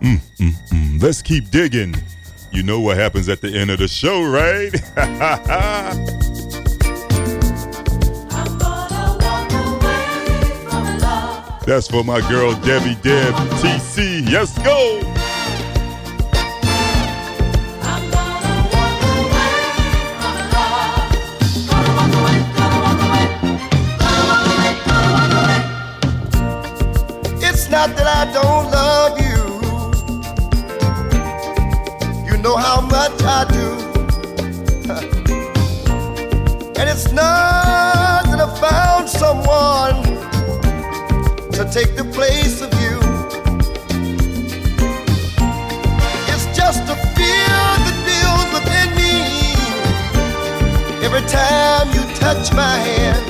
Mm, mm, mm. Let's keep digging. You know what happens at the end of the show, right? That's for my girl Debbie Deb TC. Yes, go. Time you touch my hand.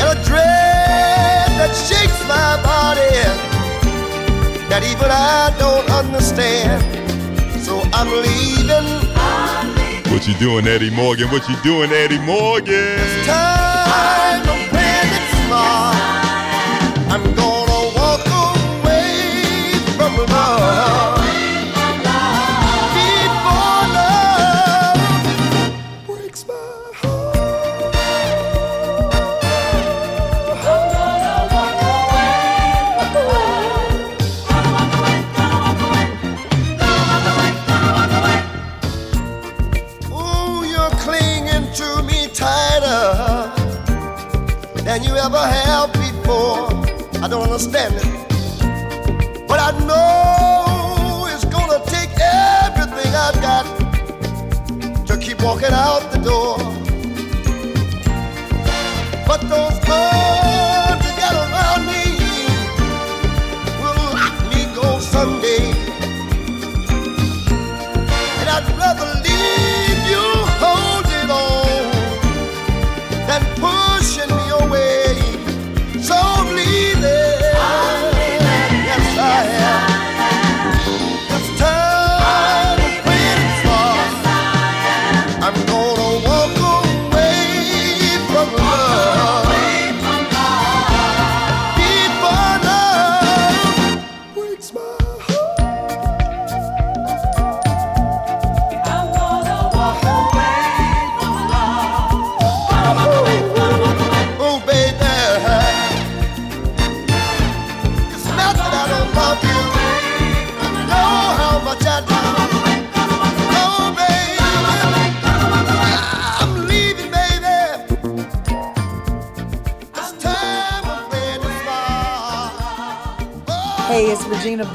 And a dread that shakes my body that even I don't understand. So I'm leaving. What you doing, Eddie Morgan? What you doing, Eddie Morgan? It's time walking out the door. But those arms you got around me will let me go someday. And I'd rather leave you holding on than pushing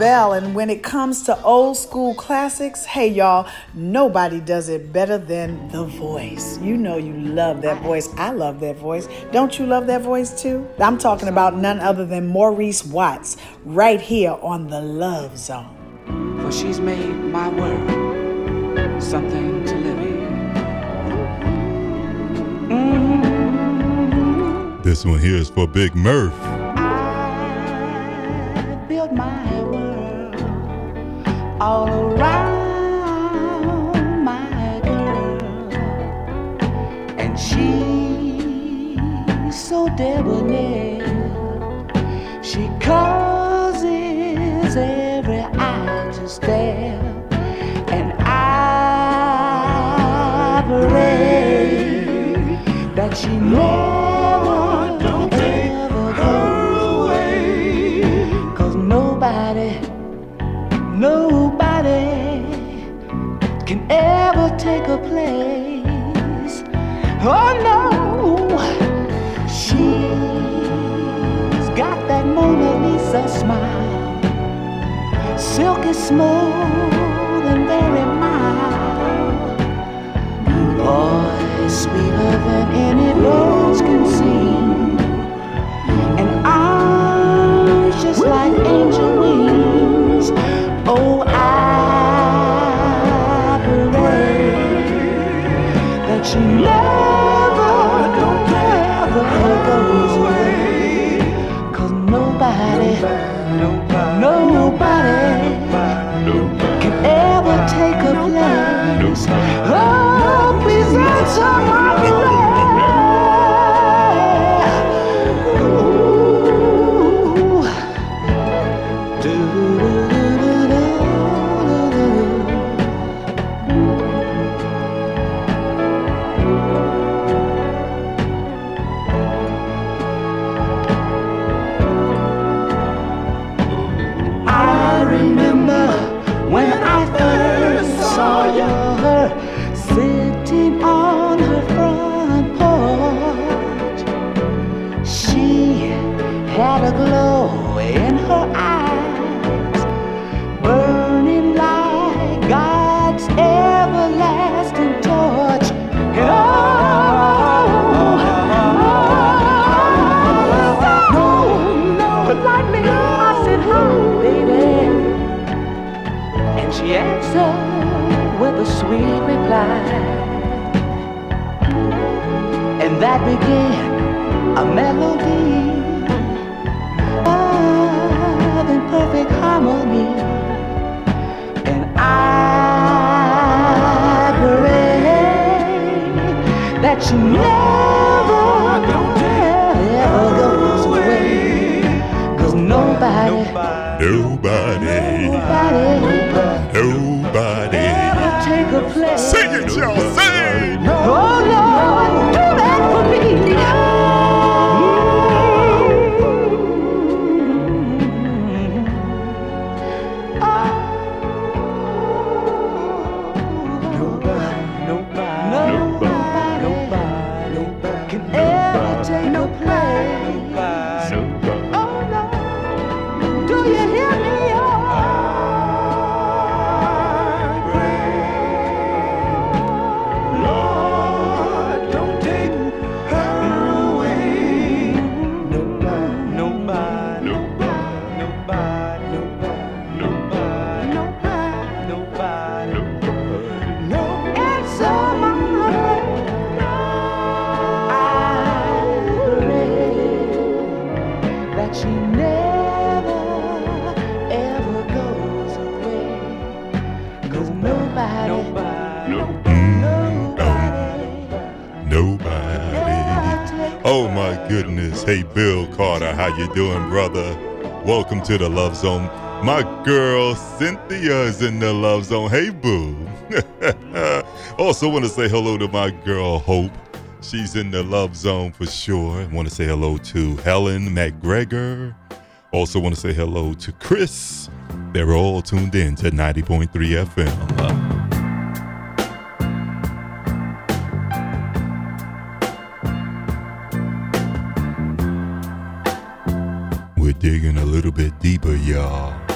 Bell, and when it comes to old school classics, hey y'all, nobody does it better than The Voice. You know you love that voice. I love that voice. Don't you love that voice too? I'm talking about none other than Maurice Watts, right here on The Love Zone. For she's made my world something to live in. This one here is for Big Murph. I built my world all around my girl, and she's so debonair. Oh no, she's got that Mona Lisa smile, silky smooth had a glow in her eyes. She never gonna ever goes away. Cause nobody, nobody, nobody, nobody, nobody, nobody ever take a place. Sing it, y'all. is. Hey, Bill Carter, how you doing, brother? Welcome to the Love Zone. My girl Cynthia is in the Love Zone. Hey, boo. also want to say hello to my girl Hope. She's in the Love Zone for sure. Want to say hello to Helen McGregor. Also want to say hello to Chris. They're all tuned in to 90.3 FM. digging a little bit deeper, y'all.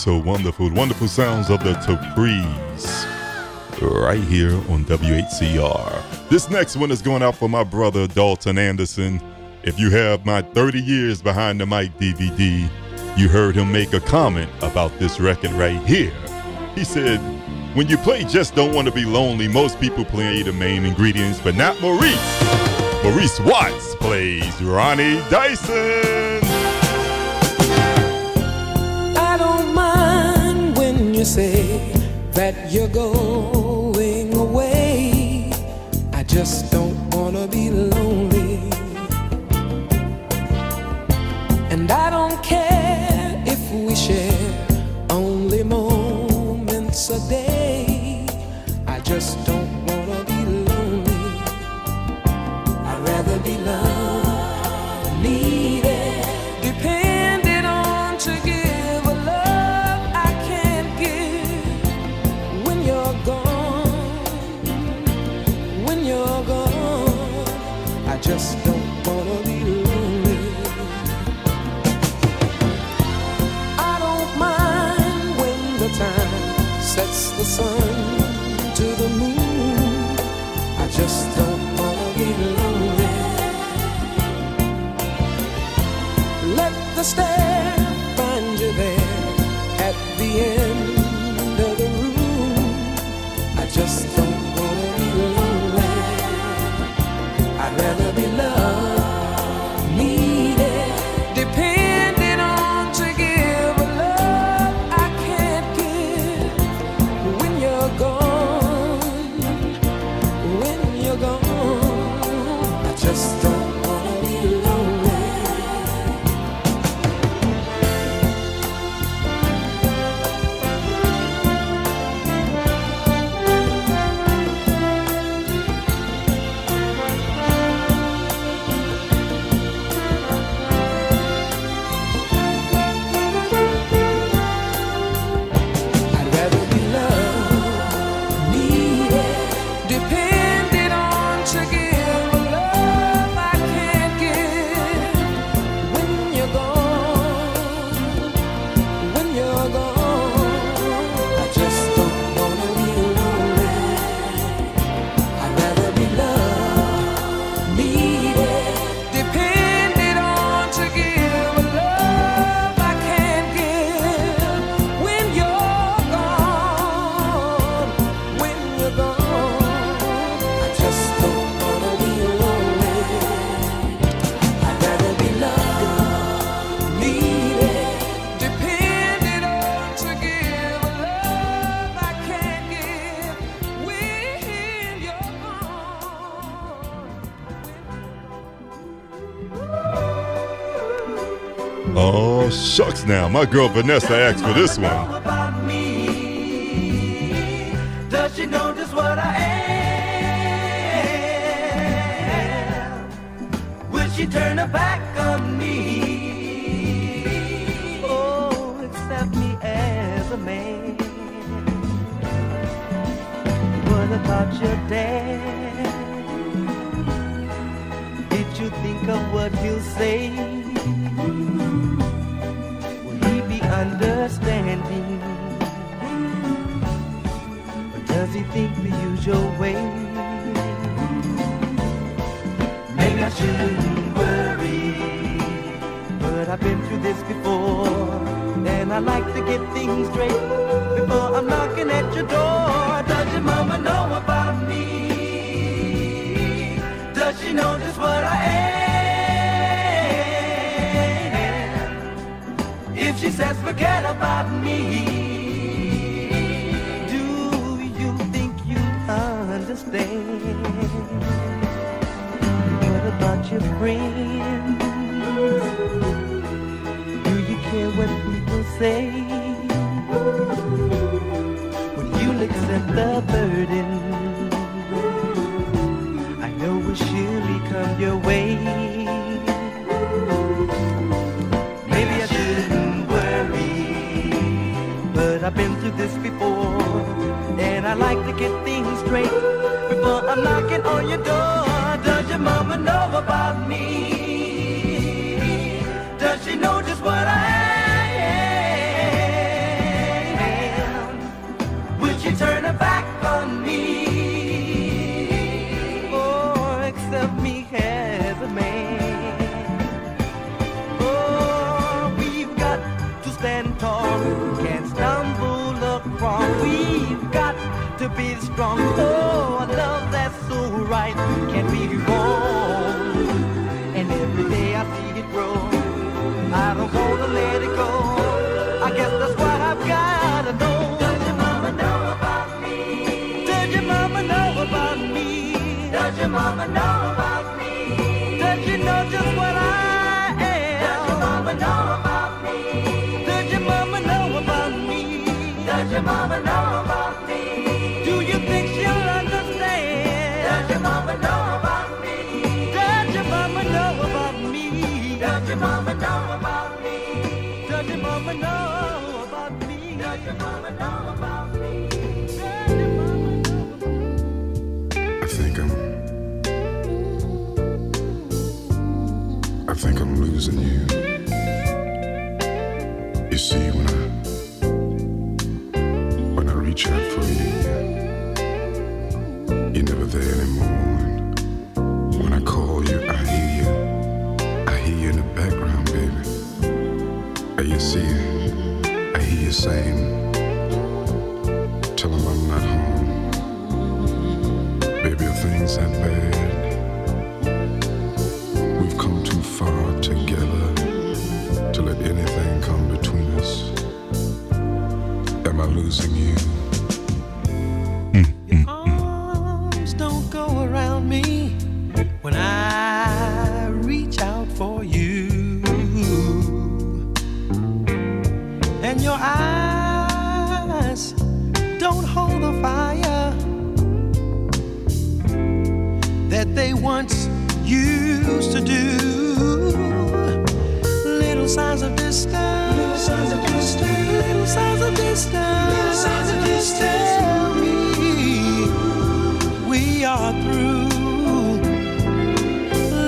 so wonderful, wonderful sounds of the Temprees right here on WHCR. This next one is going out for my brother Dalton Anderson. If you have my 30 years behind the mic DVD, you heard him make a comment about this record right here. He said, When you play Just Don't Want to Be Lonely, most people play the main ingredients, but not Maurice. Maurice Watts plays Ronnie Dyson. you say that you're going away, I just don't. just don't wanna be lonely. Let the stay. now. My girl Vanessa asked for this one. this Oh, right, can't be wrong. And every day I see it grow. I don't wanna let it go. I guess that's what I've gotta know. Does your mama know about me? Does your mama know about me? Does your mama know about me? Does she know just what I am? Does your mama know about me? Does your mama know about me? Does your mama know there anymore. When I call you, I hear you. I hear you in the background, baby. And you see, I hear you saying, "Tell 'em I'm not home." Baby, are things that bad? We've come too far together to let anything come between us. Am I losing you? Little signs of distance. Tell me we are through.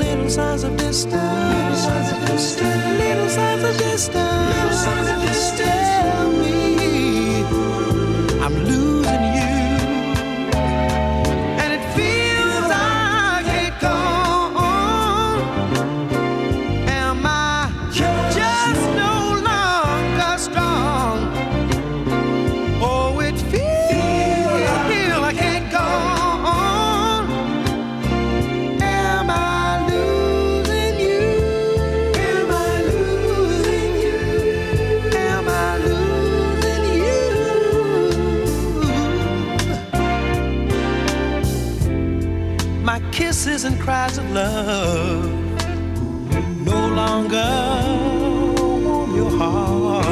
Little signs of distance. Little signs of distance. Tell me kisses and cries of love no longer warm your heart.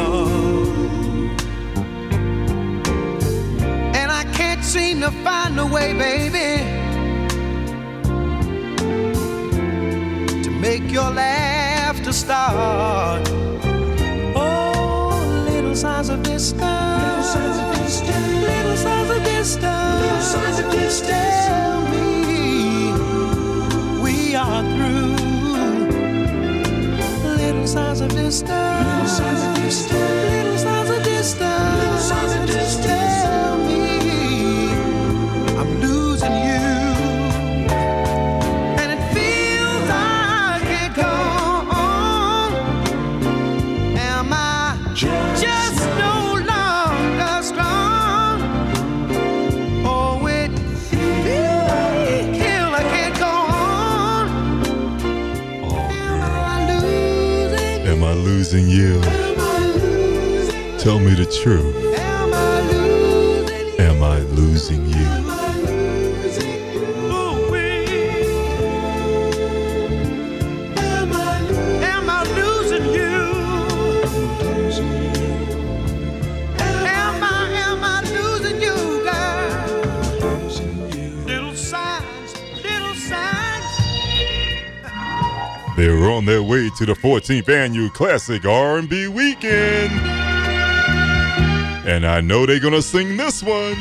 And I can't seem to find a way, baby, to make your laughter start. Oh, little signs of distance. Little signs of distance. Little signs of distance. Little signs of distance. Signs of distance. Little signs of distance. Little signs of distance. Tell me the truth. Am I losing? Am I losing you? I losing? Ooh-wee. Am I? Am I losing you? Am I, am I losing you, girl? Little signs, little signs. They're on their way to the 14th annual Classic R&B Weekend. And I know they're gonna sing this one.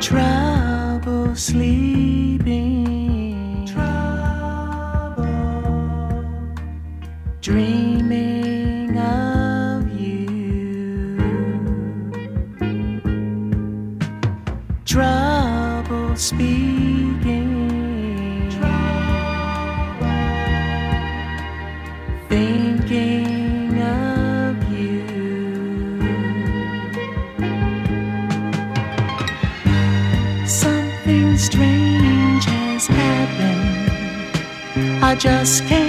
trouble sleeping, trouble dreaming of you, trouble speaking, just can't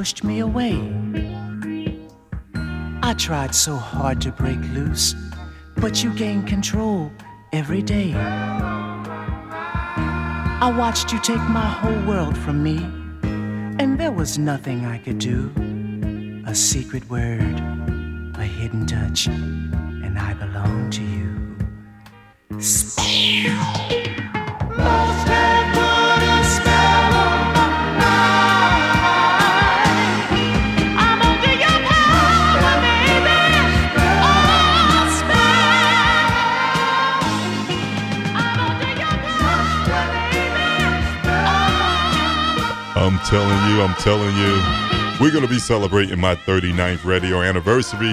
pushed me away. I tried so hard to break loose, but you gained control every day. I watched you take my whole world from me, and there was nothing I could do. A secret word, a hidden touch, I'm telling you, we're gonna be celebrating my 39th radio anniversary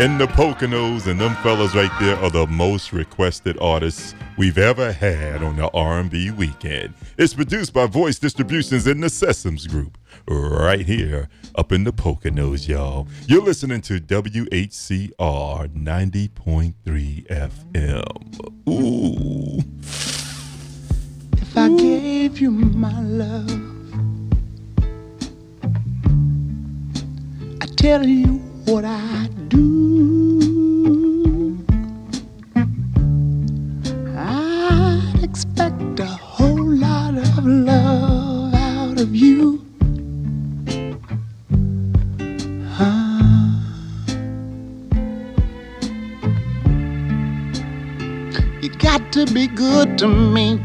in the Poconos, and them fellas right there are the most requested artists we've ever had on the R&B weekend. It's produced by Voice Distributions and the Sesams Group, right here up in the Poconos, y'all. You're listening to WHCR 90.3 FM. Ooh. If I gave you my love, tell you what I do. I'd expect a whole lot of love out of you. You got to be good to me.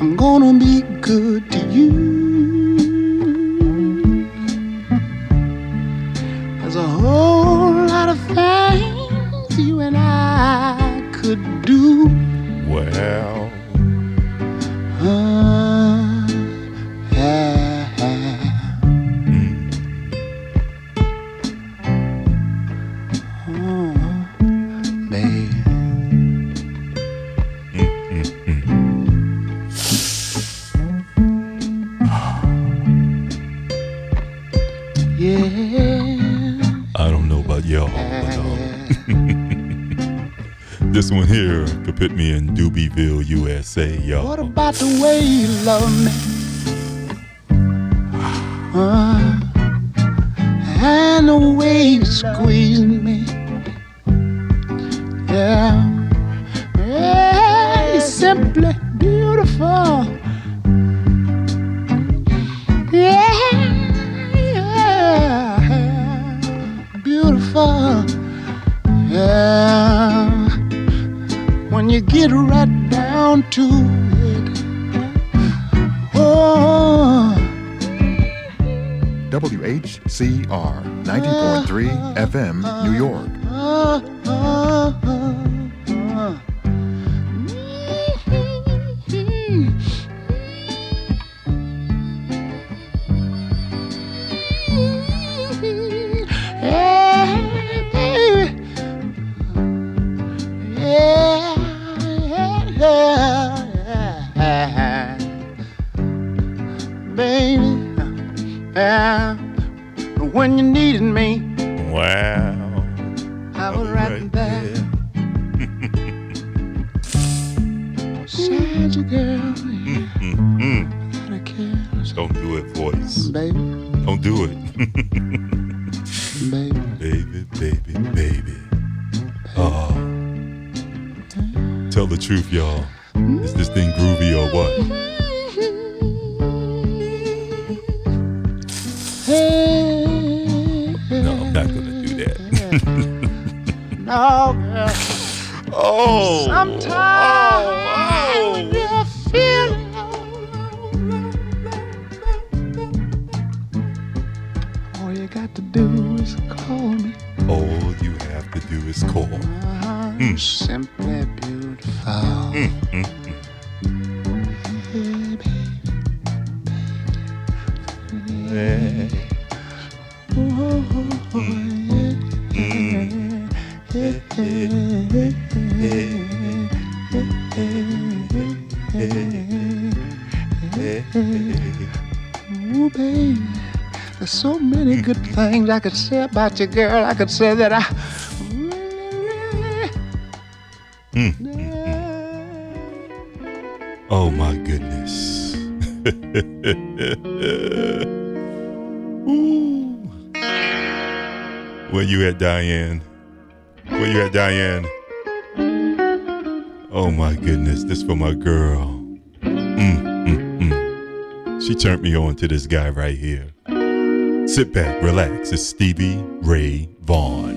I'm gonna be good to you. Do. Well, could put me in Doobieville, USA, y'all. What about the way you love me? Uh, and the way you squeeze me. WHCR 90.3 FM, New York. Have to do is call. I'm simply beautiful. Mm, mm, mm. Oh, Ooh, baby. There's so many good things I could say about you, girl. I could say that I at, Diane? Where you at, Diane? Oh my goodness, this for my girl. Mm, mm, mm. She turned me on to this guy right here. Sit back, relax. It's Stevie Ray Vaughan.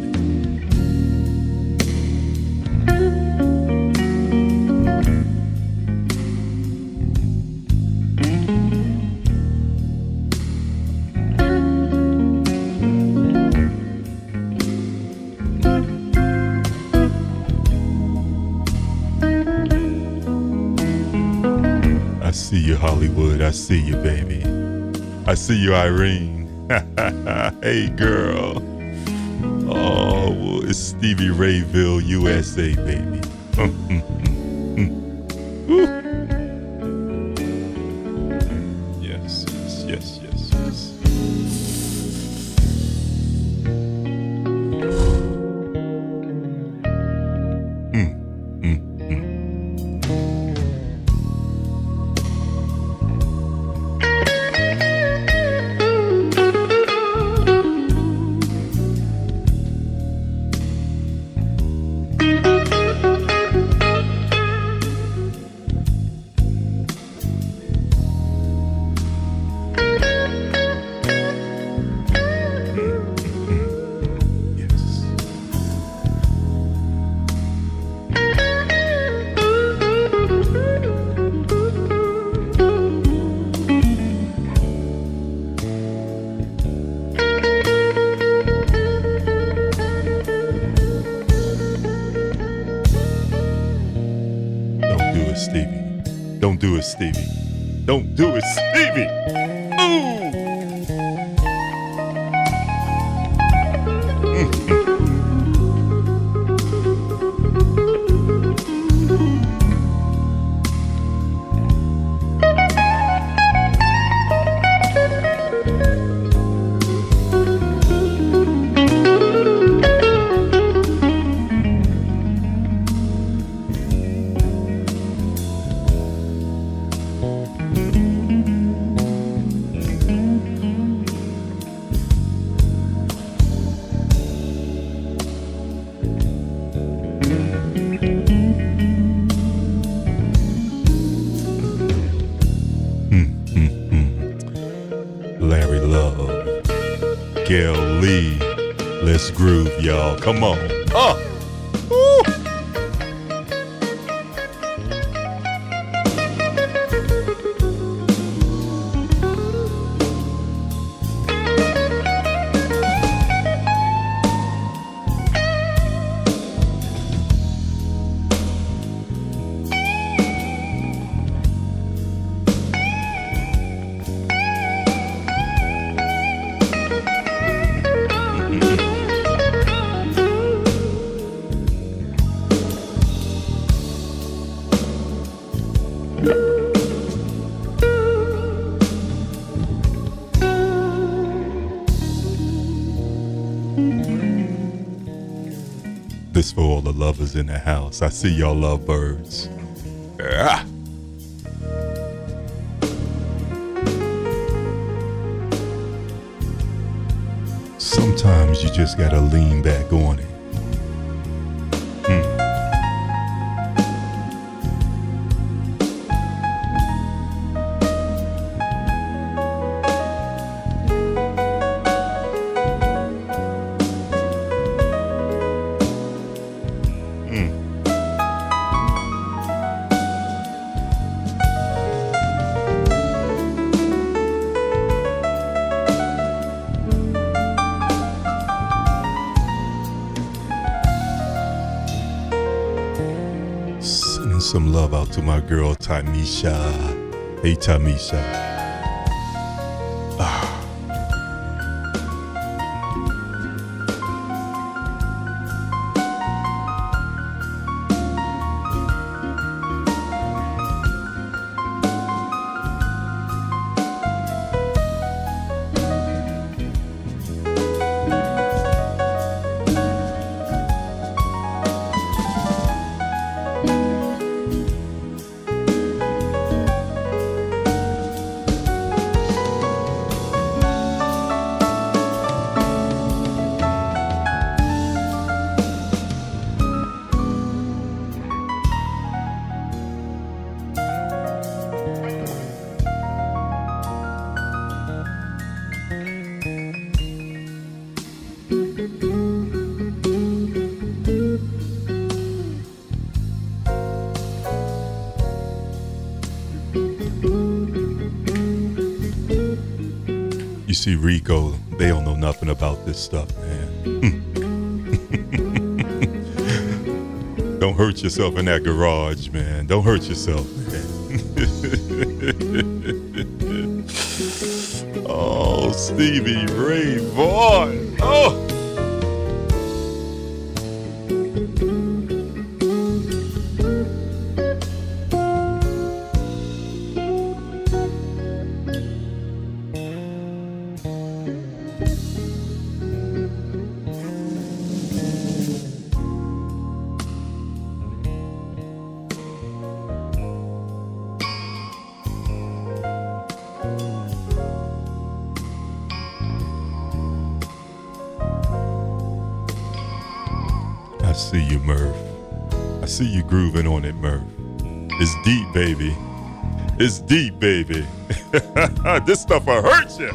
See you, baby. I see you, Irene. hey, girl. Oh, it's Stevie Rayville, USA, baby. Stevie. Lovers in the house. I see y'all love birds. Ah. Sometimes you just gotta lean back on to my girl Tamisha. Hey Tamisha. See, Rico, they don't know nothing about this stuff, man. don't hurt yourself in that garage, man. Don't hurt yourself, man. oh, Stevie Ray Vaughan. It's deep, baby. this stuff will hurt you.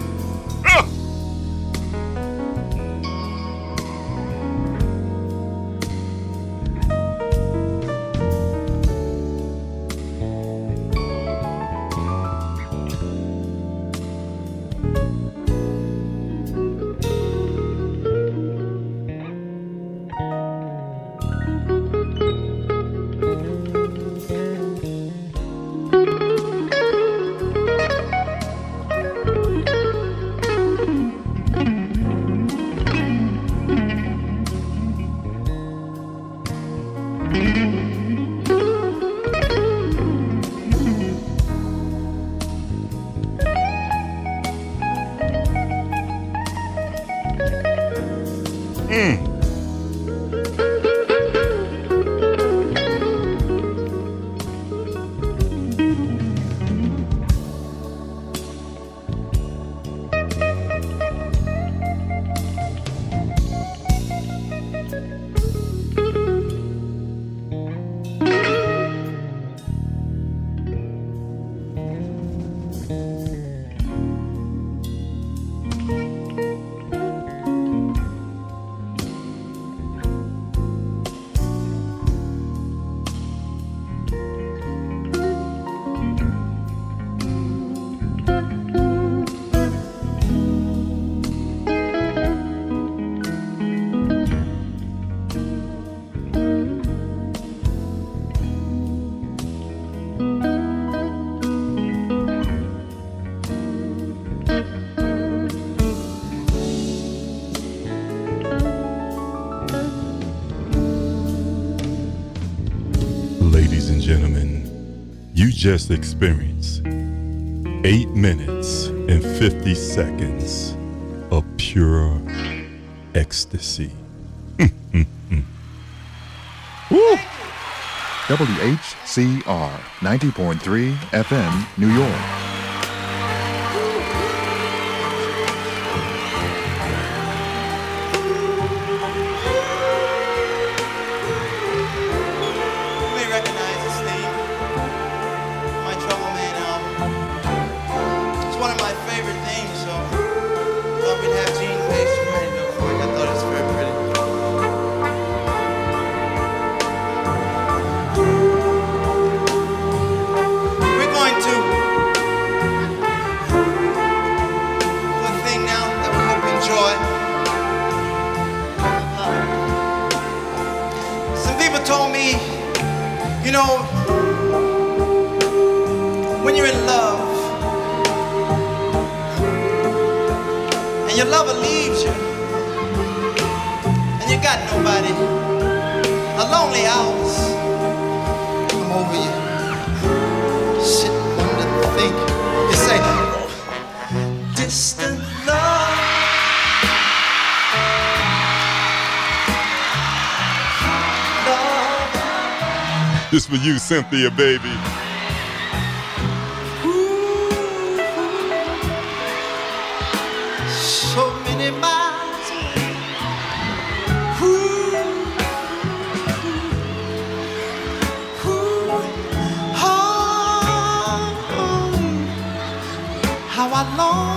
Ladies and gentlemen, you just experienced 8 minutes and 50 seconds of pure ecstasy. WHCR 90.3 FM, New York. Cynthia, baby. Ooh. Ooh, ooh, oh, oh. how I long.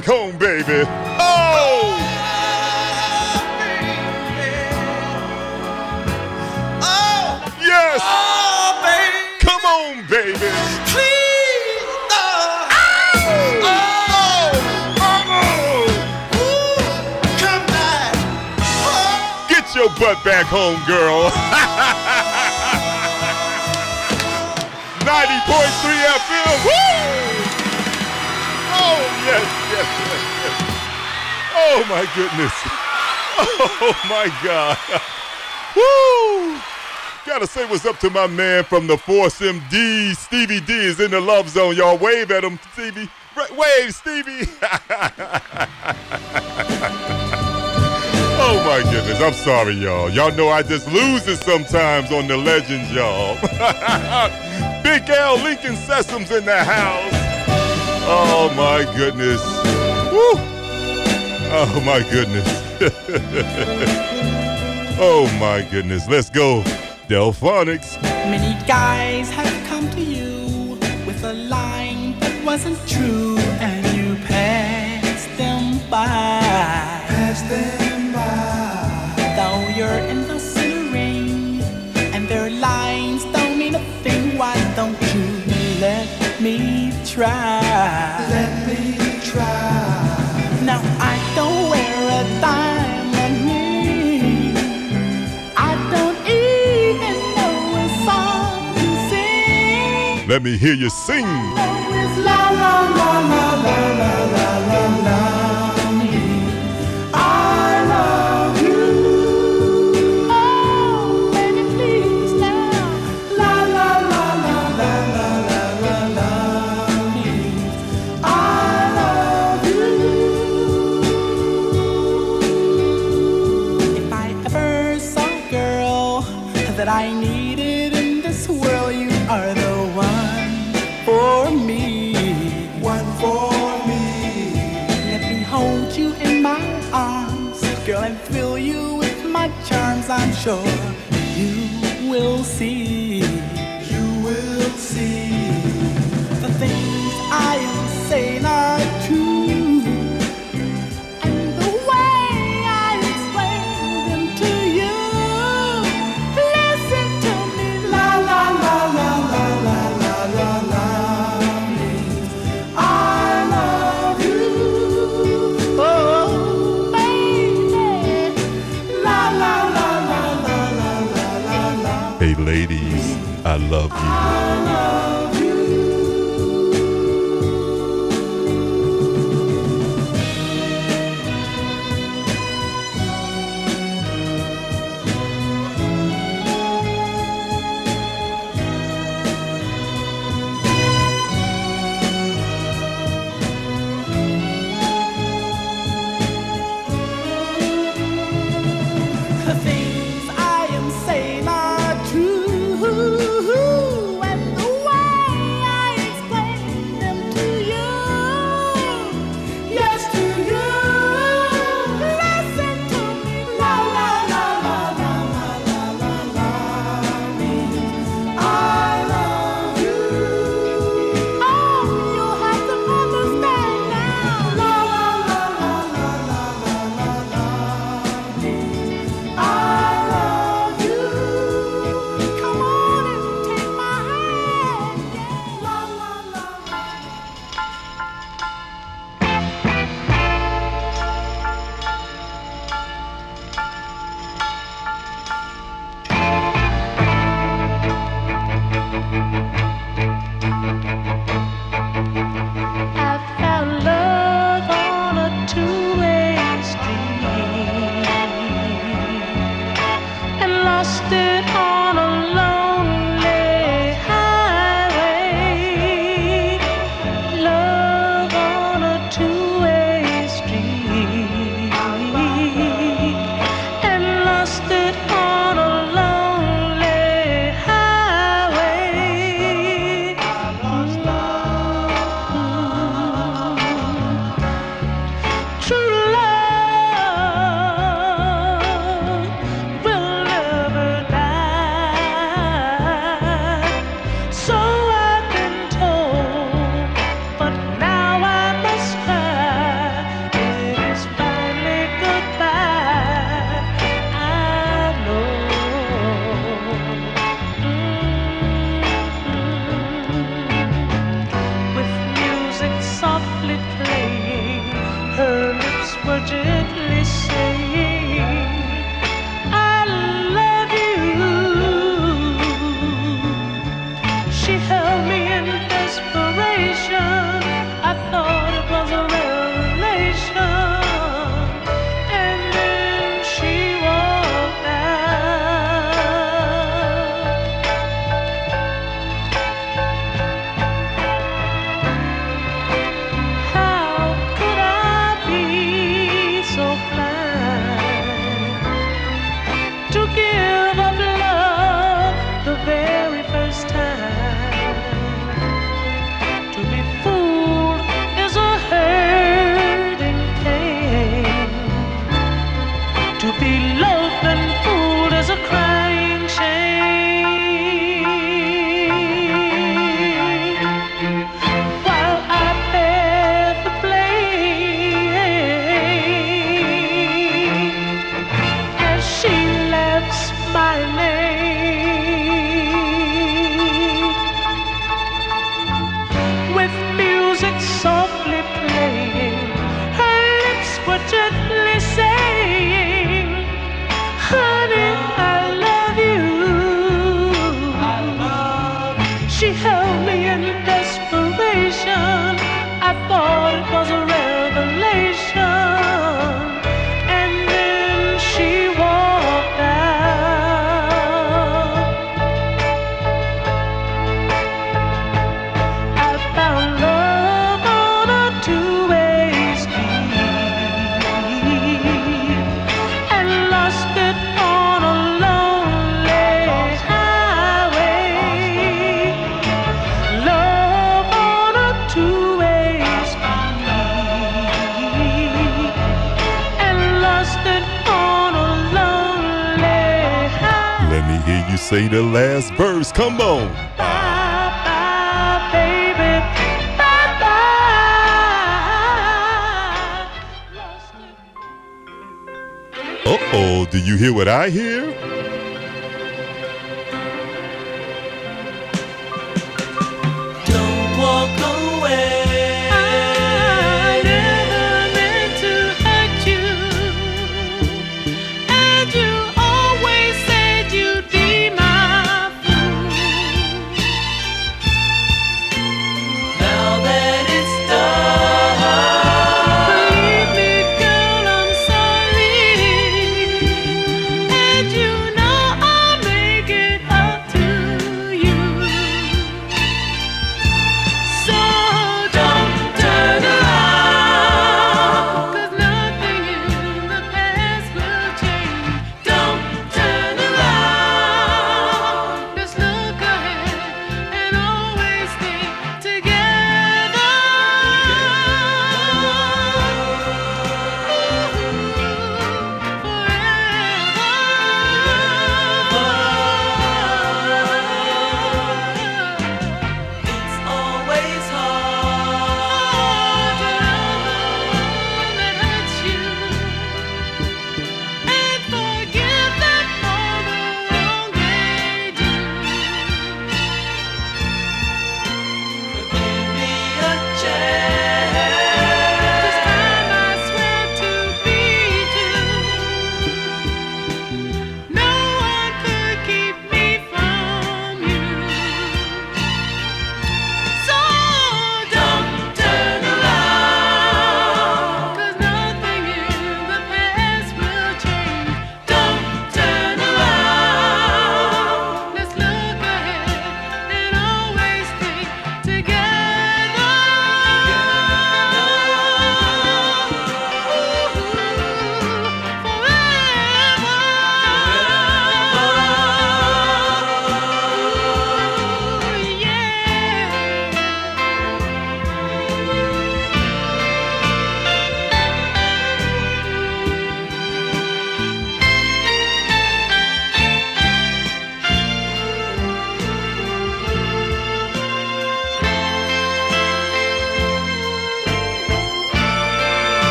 Back home, baby. Oh! Oh, Yes! oh, baby. Come on, baby! Please, oh, oh, Get your butt back home, girl. 90.3 FM. Woo! Oh, yes, yes. Oh, my goodness. Oh, my God. Woo! Gotta say what's up to my man from the Force MD. Stevie D is in the love zone. Y'all wave at him, Stevie. Wave, Stevie. Oh my goodness, I'm sorry, y'all. Y'all know I just lose it sometimes on the legends, y'all. Big L Lincoln Sessoms in the house. Oh my goodness. Woo! Oh my goodness. oh my goodness. Let's go. Delfonics. Many guys have come to you with a line that wasn't true, and you passed them by. Passed them by. Though you're in try? Let me try. Now I don't wear a diamond ring. I don't even know a song to sing. Let me hear you sing. It's la la la la la la say the last verse. Come on. Bye, bye, baby. Bye, bye. Uh oh, do you hear what I hear?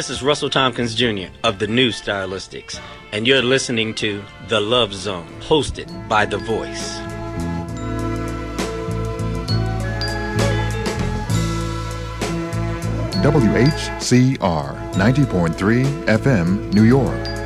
This is Russell Tompkins Jr. of the New Stylistics, and you're listening to The Love Zone, hosted by The Voice. WHCR 90.3 FM, New York.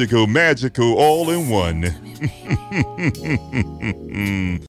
Mystical, magical, all in one.